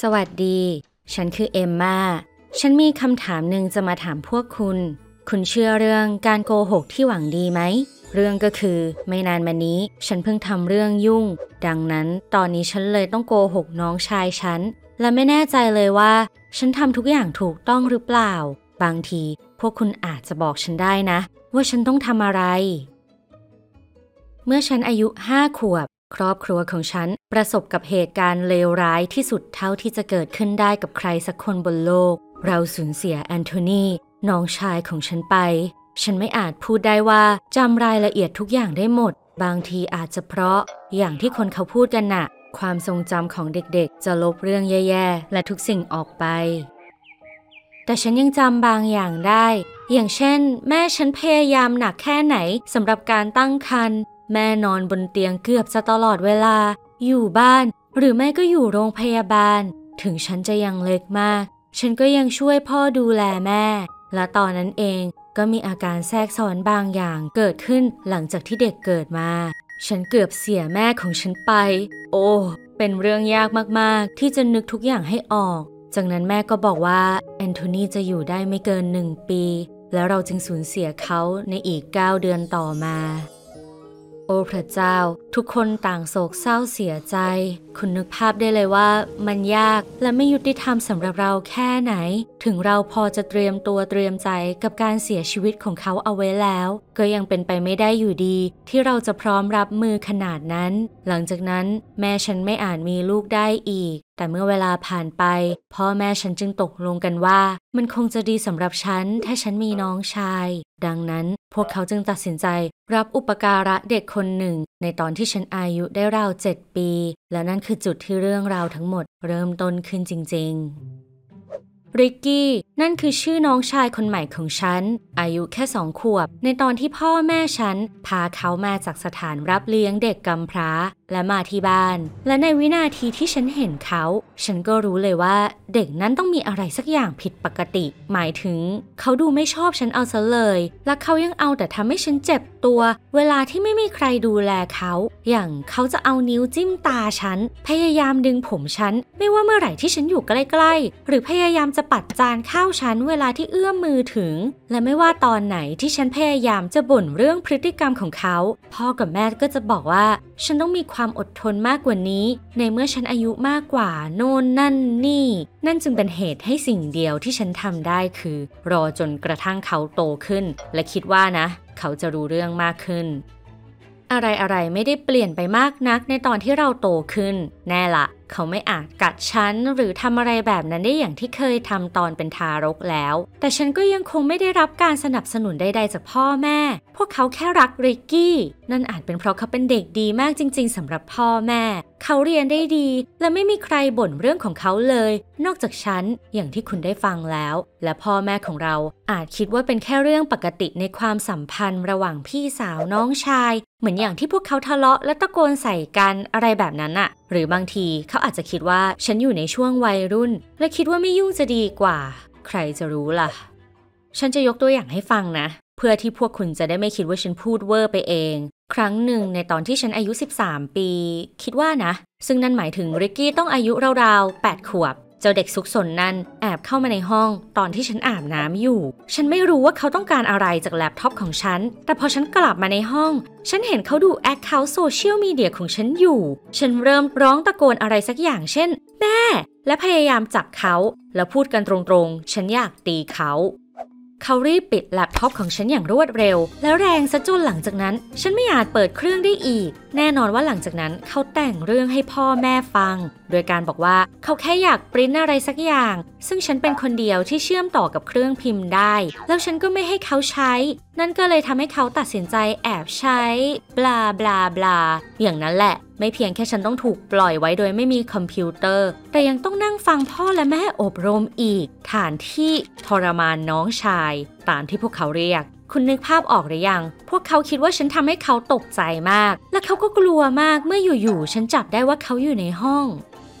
สวัสดี ฉันคือเอมมาฉันมีคำถามหนึ่งจะมาถามพวกคุณ คุณเชื่อเรื่องการโกหกที่หวังดีไหม เรื่องก็คือไม่นานมานี้ ฉันเพิ่งทำเรื่องยุ่ง ดังนั้นตอนนี้ฉันเลยต้องโกหกน้องชายฉัน และไม่แน่ใจเลยว่า ฉันทำทุกอย่างถูกต้องหรือเปล่า บางทีพวกคุณอาจจะบอกฉันได้นะ ว่าฉันต้องทำอะไร เมื่อฉันอายุห้าขวบ ครอบครัวของฉันประสบกับเหตุการณ์เลวร้ายที่สุดเท่าที่จะเกิดขึ้นได้กับใครสักคนบนโลก เราสูญเสียแอนโทนีน้องชายของฉันไป ฉันไม่อาจพูดได้ว่าจำรายละเอียดทุกอย่างได้หมด บางทีอาจจะเพราะ อย่างที่คนเขาพูดกันน่ะ ความทรงจำของเด็กๆ จะลบเรื่องแย่ๆ และทุกสิ่งออกไป แต่ฉันยังจำบางอย่างได้ อย่างเช่น แม่ฉันพยายามหนักแค่ไหนสำหรับการตั้งครรภ์ แม่นอนบนเตียงเกือบจะตลอดเวลา อยู่บ้าน หรือแม่ก็อยู่โรงพยาบาล ถึงฉันจะยังเล็กมาก ฉันก็ยังช่วยพ่อดูแลแม่ และตอนนั้นเองก็มีอาการแทรกซ้อนบางอย่างเกิดขึ้นหลังจากที่เด็กเกิดมา ฉันเกือบเสียแม่ของฉันไป โอ้ เป็นเรื่องยากมากๆ ที่จะนึกทุกอย่างให้ออก จากนั้นแม่ก็บอกว่าแอนโทนีจะอยู่ได้ไม่เกินหนึ่งปี แล้วเราจึงสูญเสียเขาในอีก 9 เดือนต่อมา โอ้พระเจ้า ทุกคนต่างโศกเศร้าเสียใจ คุณนึกภาพได้เลยว่ามันยากและไม่ยุติธรรมสำหรับเราแค่ไหน ถึงเราพอจะเตรียมตัวเตรียมใจกับการเสียชีวิตของเขาเอาไว้แล้ว ก็ยังเป็นไปไม่ได้อยู่ดี ที่เราจะพร้อมรับมือขนาดนั้น หลังจากนั้นแม่ฉันไม่อาจมีลูกได้อีกแต่เมื่อเวลาผ่านไป พ่อแม่ฉันจึงตกลงกันว่า มันคงจะดีสำหรับฉัน ถ้าฉันมีน้องชาย ดังนั้นพวกเขาจึงตัดสินใจ รับอุปการะเด็กคนหนึ่ง ในตอนที่ฉันอายุได้ราวเจ็ดปี และนั่นคือจุดที่เรื่องราวทั้งหมด เริ่มต้นขึ้นจริง ๆริกกี้ นั่นคือชื่อน้องชายคนใหม่ของฉัน อายุแค่สองขวบ ในตอนที่พ่อแม่ฉัน พาเขามาจากสถานรับเลี้ยงเด็กกำพร้า และมาที่บ้าน และในวินาทีที่ฉันเห็นเขา ฉันก็รู้เลยว่าเด็กนั้นต้องมีอะไรสักอย่างผิดปกติ หมายถึง เขาดูไม่ชอบฉันเอาซะเลย และเขายังเอาแต่ทำให้ฉันเจ็บตัว เวลาที่ไม่มีใครดูแลเขา อย่างเขาจะเอานิ้วจิ้มตาฉัน พยายามดึงผมฉัน ไม่ว่าเมื่อไหร่ที่ฉันอยู่ใกล้ๆ หรือพยายามจะปัดจานข้าวฉันเวลาที่เอื้อมมือถึง และไม่ว่าตอนไหนที่ฉันพยายามจะบ่นเรื่องพฤติกรรมของเขา พ่อกับแม่ก็จะบอกว่า ฉันต้องมีความความอดทนมากกว่านี้ ในเมื่อฉันอายุมากกว่า โน่นนั่นนี่ นั่นจึงเป็นเหตุให้สิ่งเดียวที่ฉันทำได้คือ รอจนกระทั่งเขาโตขึ้น และคิดว่านะ เขาจะรู้เรื่องมากขึ้น อะไรอะไรๆไม่ได้เปลี่ยนไปมากนักในตอนที่เราโตขึ้น แน่ละ เขาไม่อาจกัดฉันหรือทำอะไรแบบนั้นได้อย่างที่เคยทำตอนเป็นทารกแล้ว แต่ฉันก็ยังคงไม่ได้รับการสนับสนุนใดๆจากพ่อแม่ พวกเขาแค่รักริกกี้นั่นอาจเป็นเพราะเขาเป็นเด็กดีมากจริง ๆสำหรับพ่อแม่ เขาเรียนได้ดี และไม่มีใครบ่นเรื่องของเขาเลย นอกจากฉันอย่างที่คุณได้ฟังแล้ว และพ่อแม่ของเราอาจคิดว่าเป็นแค่เรื่องปกติในความสัมพันธ์ระหว่างพี่สาวน้องชาย เหมือนอย่างที่พวกเขาทะเลาะและตะโกนใส่กันอะไรแบบนั้นอะหรือบางทีเขาอาจจะคิดว่าฉันอยู่ในช่วงวัยรุ่น และคิดว่าไม่ยุ่งจะดีกว่า ใครจะรู้ล่ะ ฉันจะยกตัวอย่างให้ฟังนะ เพื่อที่พวกคุณจะได้ไม่คิดว่าฉันพูดเวอร์ไปเอง ครั้งหนึ่งในตอนที่ฉันอายุ 13 ปี คิดว่านะ ซึ่งนั่นหมายถึงริกกี้ต้องอายุราวๆ 8 ขวบ เจ้าเด็กซุกซนนั่นแอบเข้ามาในห้องตอนที่ฉันอาบน้ำอยู่ ฉันไม่รู้ว่าเขาต้องการอะไรจากแล็ปท็อปของฉัน แต่พอฉันกลับมาในห้อง ฉันเห็นเขาดู account โซเชียลมีเดียของฉันอยู่ ฉันเริ่มร้องตะโกนอะไรสักอย่างเช่น แม่ และพยายามจับเขา แล้วพูดกันตรงๆ ฉันอยากตีเขาเขารีบปิดแล็ปท็อปของฉันอย่างรวดเร็ว แล้วแรงซะจนหลังจากนั้น ฉันไม่อาจเปิดเครื่องได้อีก แน่นอนว่าหลังจากนั้นเขาแต่งเรื่องให้พ่อแม่ฟัง โดยการบอกว่าเขาแค่อยากปริ้นอะไรสักอย่าง ซึ่งฉันเป็นคนเดียวที่เชื่อมต่อกับเครื่องพิมพ์ได้ แล้วฉันก็ไม่ให้เขาใช้ นั่นก็เลยทำให้เขาตัดสินใจแอบใช้ blah blah blahอย่างนั้นแหละไม่เพียงแค่ฉันต้องถูกปล่อยไว้โดยไม่มีคอมพิวเตอร์ แต่ยังต้องนั่งฟังพ่อและแม่อบรมอีก ฐานที่ทรมานน้องชาย ตามที่พวกเขาเรียก คุณนึกภาพออกหรือยัง พวกเขาคิดว่าฉันทำให้เขาตกใจมาก และเขาก็กลัวมากเมื่ออยู่ๆฉันจับได้ว่าเขาอยู่ในห้อง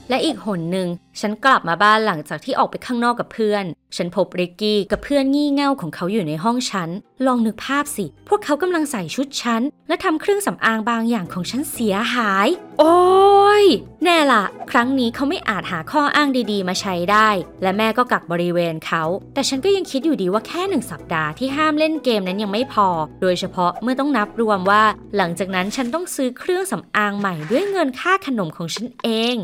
และอีกหนหนึ่งฉันกลับมาบ้านหลังจากที่ออกไปข้างนอกกับเพื่อน ฉันพบริกกี้กับเพื่อนงี่เง่าของเขาอยู่ในห้องฉัน ลองนึกภาพสิ พวกเขากำลังใส่ชุดฉัน และทำเครื่องสำอางบางอย่างของฉันเสียหาย โอ้ย แน่ละ ครั้งนี้เขาไม่อาจหาข้ออ้างดีๆ มาใช้ได้ และแม่ก็กักบริเวณเขา แต่ฉันก็ยังคิดอยู่ดีว่าแค่หนึ่งสัปดาห์ที่ห้ามเล่นเกมนั้นยังไม่พอ โดยเฉพาะเมื่อต้องนับรวมว่า หลังจากนั้นฉันต้องซื้อเครื่องสำอางใหม่ด้วยเงินค่าขนมของฉันเอง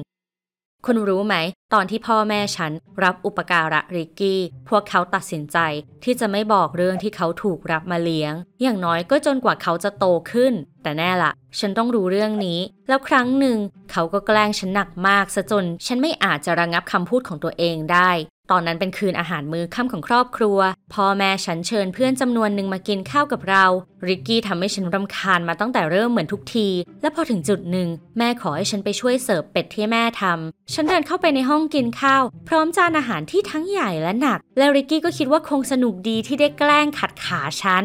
คุณรู้ไหม ตอนที่พ่อแม่ฉันรับอุปการะริกกี้ พวกเขาตัดสินใจที่จะไม่บอกเรื่องที่เขาถูกรับมาเลี้ยง อย่างน้อยก็จนกว่าเขาจะโตขึ้น แต่แน่ละฉันต้องรู้เรื่องนี้ แล้วครั้งหนึ่ง เขาก็แกล้งฉันหนักมากซะจน ฉันไม่อาจจะระงับคำพูดของตัวเองได้ ตอนนั้นเป็นคืนอาหารมื้อค่ำของครอบครัว พ่อแม่ฉันเชิญเพื่อนจำนวนหนึ่งมากินข้าวกับเรา ริกกี้ทำให้ฉันรำคาญมาตั้งแต่เริ่มเหมือนทุกที และพอถึงจุดหนึ่ง แม่ขอให้ฉันไปช่วยเสิร์ฟเป็ดที่แม่ทำ ฉันเดินเข้าไปในห้องกินข้าว พร้อมจานอาหารที่ทั้งใหญ่และหนัก และริกกี้ก็คิดว่าคงสนุกดีที่ได้แกล้งขัดขาฉัน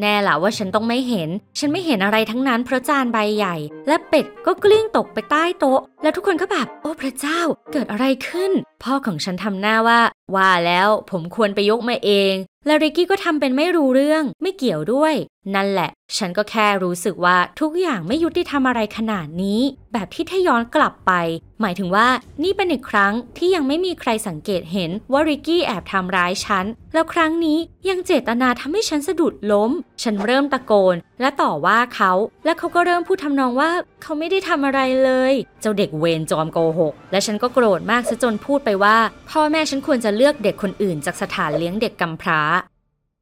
แน่ละว่าฉันต้องไม่เห็น ฉันไม่เห็นอะไรทั้งนั้นเพราะจานใบใหญ่ และเป็ดก็กลิ้งตกไปใต้โต๊ะ แล้วทุกคนก็แบบโอ้พระเจ้า เกิดอะไรขึ้น พ่อของฉันทำหน้าว่า ว่าแล้วผมควรไปยกมาเอง และริกกี้ก็ทำเป็นไม่รู้เรื่อง ไม่เกี่ยวด้วย นั่นแหละ ฉันก็แค่รู้สึกว่าทุกอย่างไม่ยุติธรรมอะไรขนาดนี้ แบบที่ถ้าย้อนกลับไป หมายถึงว่านี่เป็นอีกครั้งที่ยังไม่มีใครสังเกตเห็นว่าริกกี้แอบทำร้ายฉัน แล้วครั้งนี้ยังเจตนาทำให้ฉันสะดุดล้ม ฉันเริ่มตะโกน และต่อว่าเขา และเขาก็เริ่มพูดทำนองว่าเขาไม่ได้ทำอะไรเลย เจ้าเด็กเวรจอมโกหก และฉันก็โกรธมากซะจนพูดไปว่า พ่อแม่ฉันควรจะเลือกเด็กคนอื่น จากสถานเลี้ยงเด็กกำพร้า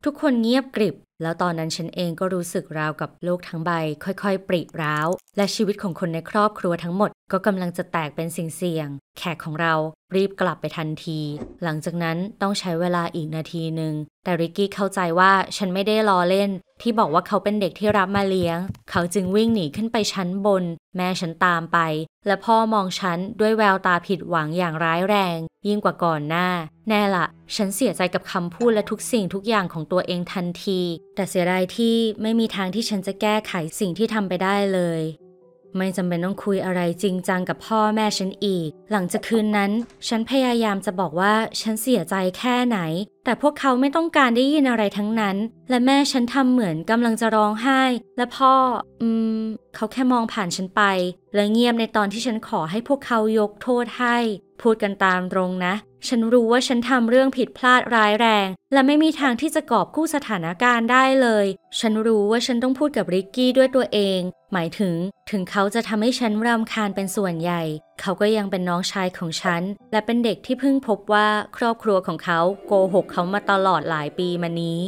ทุกคนเงียบกริบ แล้วตอนนั้นฉันเองก็รู้สึกราวกับโลกทั้งใบ ค่อยๆ ปริร้าว และชีวิตของคนในครอบครัวทั้งหมดก็กำลังจะแตกเป็นสิ่งเสี่ยง แขกของเรา รีบกลับไปทันที หลังจากนั้นต้องใช้เวลาอีกนาทีหนึ่ง แต่ริกกี้เข้าใจว่าฉันไม่ได้ล้อเล่น ที่บอกว่าเขาเป็นเด็กที่รับมาเลี้ยง เขาจึงวิ่งหนีขึ้นไปชั้นบน แม่ฉันตามไป และพ่อมองฉันด้วยแววตาผิดหวังอย่างร้ายแรง ยิ่งกว่าก่อนหน้า แน่ละฉันเสียใจกับคำพูดและทุกสิ่งทุกอย่างของตัวเองทันที แต่เสียดายที่ไม่มีทางที่ฉันจะแก้ไขสิ่งที่ทำไปได้เลย ไม่จำเป็นต้องคุยอะไรจริงจังกับพ่อแม่ฉันอีก หลังจากคืนนั้น ฉันพยายามจะบอกว่าฉันเสียใจแค่ไหน แต่พวกเขาไม่ต้องการได้ยินอะไรทั้งนั้น และแม่ฉันทำเหมือนกำลังจะร้องไห้ และพ่อ อืม เขาแค่มองผ่านฉันไป และเงียบในตอนที่ฉันขอให้พวกเขายกโทษให้ พูดกันตามตรงนะ ฉันรู้ว่าฉันทำเรื่องผิดพลาดร้ายแรง และไม่มีทางที่จะกอบกู้สถานการณ์ได้เลย ฉันรู้ว่าฉันต้องพูดกับริกกี้ด้วยตัวเอง หมายถึง ถึงเขาจะทำให้ฉันรำคาญเป็นส่วนใหญ่ เขาก็ยังเป็นน้องชายของฉัน และเป็นเด็กที่เพิ่งพบว่าครอบครัวของเขาโกหกเขามาตลอดหลายปีมานี้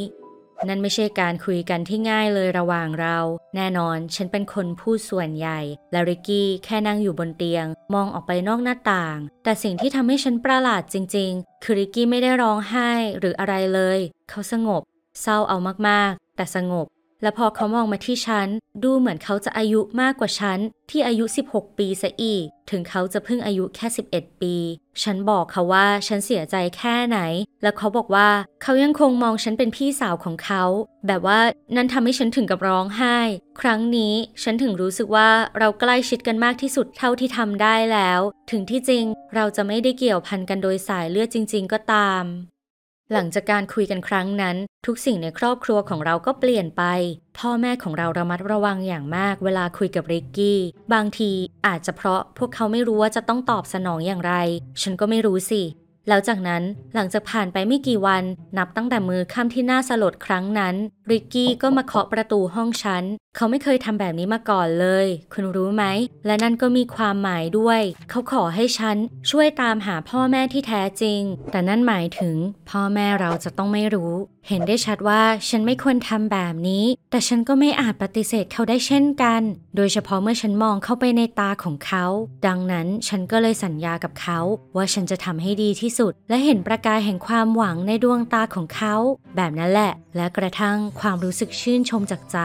นั่นไม่ใช่การคุยกันที่ง่ายเลยระหว่างเรา แน่นอนฉันเป็นคนพูดส่วนใหญ่ และริกกี้แค่นั่งอยู่บนเตียง มองออกไปนอกหน้าต่าง แต่สิ่งที่ทำให้ฉันประหลาดจริง ๆ คือริกกี้ไม่ได้ร้องไห้หรืออะไรเลย เขาสงบ เศร้าเอามากๆ แต่สงบ และพอเขามองมาที่ฉัน ดูเหมือนเขาจะอายุมากกว่าฉัน ที่อายุ 16 ปีซะอีก ถึงเขาจะเพิ่งอายุแค่ 11 ปี ฉันบอกเขาว่าฉันเสียใจแค่ไหน แล้วเขาบอกว่าเขายังคงมองฉันเป็นพี่สาวของเขา แบบว่านั่นทำให้ฉันถึงกับร้องไห้ ครั้งนี้ฉันถึงรู้สึกว่าเราใกล้ชิดกันมากที่สุดเท่าที่ทำได้แล้ว ถึงที่จริงเราจะไม่ได้เกี่ยวพันกันโดยสายเลือดจริง ๆ ก็ตาม หลังจากการคุยกันครั้งนั้น ทุกสิ่งในครอบครัวของเราก็เปลี่ยนไป พ่อแม่ของเราระมัดระวังอย่างมากเวลาคุยกับริกกี้ บางทีอาจจะเพราะพวกเขาไม่รู้ว่าจะต้องตอบสนองอย่างไร ฉันก็ไม่รู้สิ แล้วจากนั้นหลังจากผ่านไปไม่กี่วัน นับตั้งแต่มือค่ำที่น่าสลดครั้งนั้น ริกกี้ก็มาเคาะประตูห้องฉัน เขาไม่เคยทำแบบนี้มาก่อนเลย คุณรู้ไหม และนั่นก็มีความหมายด้วย เขาขอให้ฉันช่วยตามหาพ่อแม่ที่แท้จริง แต่นั่นหมายถึง พ่อแม่เราจะต้องไม่รู้ เห็นได้ชัดว่าฉันไม่ควรทำแบบนี้ แต่ฉันก็ไม่อาจปฏิเสธเขาได้เช่นกัน โดยเฉพาะเมื่อฉันมองเข้าไปในตาของเขา ดังนั้นฉันก็เลยสัญญากับเขา ว่าฉันจะทำให้ดีที่สุด และเห็นประกายแห่งความหวังในดวงตาของเขา แบบนั้นแหละ และกระทั่งความรู้สึกชื่นชมจากใจ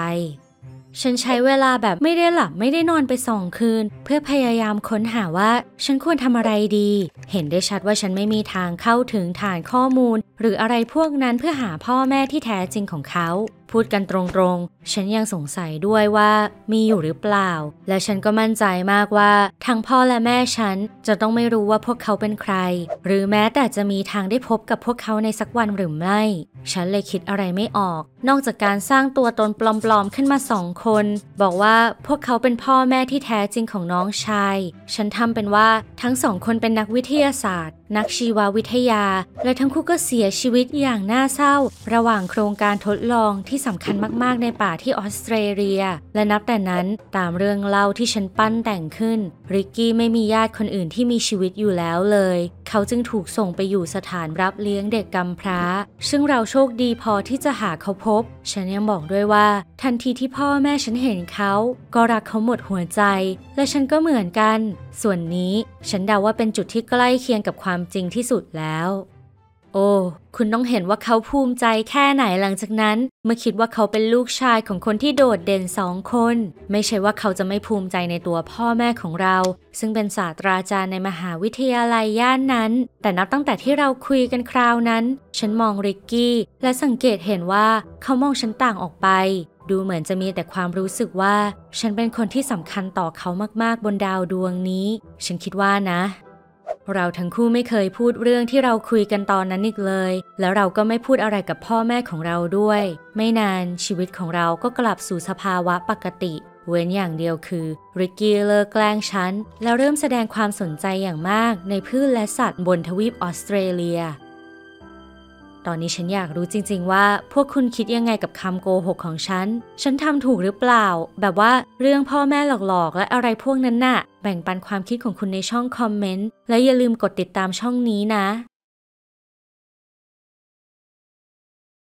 ฉันใช้เวลาแบบไม่ได้หลับไม่ได้นอนไปสองคืน เพื่อพยายามค้นหาว่า ฉันควรทำอะไรดี เห็นได้ชัดว่าฉันไม่มีทางเข้าถึงฐานข้อมูล หรืออะไรพวกนั้นเพื่อหาพ่อแม่ที่แท้จริงของเขา พูดกันตรงๆ ฉันยังสงสัยด้วยว่ามีอยู่หรือเปล่า และฉันก็มั่นใจมากว่าทั้งพ่อและแม่ฉันจะต้องไม่รู้ว่าพวกเขาเป็นใคร หรือแม้แต่จะมีทางได้พบกับพวกเขาในสักวันหรือไม่ ฉันเลยคิดอะไรไม่ออก นอกจากการสร้างตัวตนปลอมๆขึ้นมาสองคน บอกว่าพวกเขาเป็นพ่อแม่ที่แท้จริงของน้องชาย ฉันทำเป็นว่าทั้งสองคนเป็นนักวิทยาศาสตร์ นักชีววิทยา และทั้งคู่ก็เสียชีวิตอย่างน่าเศร้า ระหว่างโครงการทดลองที่สำคัญมากๆ ในป่าที่ออสเตรเลีย และนับแต่นั้นตามเรื่องเล่าที่ฉันปั้นแต่งขึ้น ริกกี้ไม่มีญาติคนอื่นที่มีชีวิตอยู่แล้วเลยเขาจึงถูกส่งไปอยู่สถานรับเลี้ยงเด็กกำพร้า ซึ่งเราโชคดีพอที่จะหาเขาพบ ฉันยังบอกด้วยว่า ทันทีที่พ่อแม่ฉันเห็นเขา ก็รักเขาหมดหัวใจ และฉันก็เหมือนกัน ส่วนนี้ฉันเดาว่าเป็นจุดที่ใกล้เคียงกับความจริงที่สุดแล้ว โอ้ คุณต้องเห็นว่าเขาภูมิใจแค่ไหนหลังจากนั้น เมื่อคิดว่าเขาเป็นลูกชายของคนที่โดดเด่นสองคน ไม่ใช่ว่าเขาจะไม่ภูมิใจในตัวพ่อแม่ของเรา ซึ่งเป็นศาสตราจารย์ในมหาวิทยาลัยย่านนั้น แต่นับตั้งแต่ที่เราคุยกันคราวนั้น ฉันมองริกกี้ และสังเกตเห็นว่าเขามองฉันต่างออกไป ดูเหมือนจะมีแต่ความรู้สึกว่า ฉันเป็นคนที่สำคัญต่อเขามากๆบนดาวดวงนี้ ฉันคิดว่านะ เราทั้งคู่ไม่เคยพูดเรื่องที่เราคุยกันตอนนั้นอีกเลย แล้วเราก็ไม่พูดอะไรกับพ่อแม่ของเราด้วย ไม่นานชีวิตของเราก็กลับสู่สภาวะปกติ เว้นอย่างเดียวคือริกกี้เลิกแกล้งฉัน แล้วเริ่มแสดงความสนใจอย่างมากในพืชและสัตว์บนทวีปออสเตรเลีย ตอนนี้ฉันอยากรู้จริง ๆ ว่า พวกคุณคิดยังไงกับคำโกหกของฉัน ฉันทำถูกหรือเปล่า แบบว่าเรื่องพ่อแม่หลอกๆ และอะไรพวกนั้นน่ะ แบ่งปันความคิดของคุณในช่องคอมเมนต์ และอย่าลืมกดติดตามช่องนี้นะ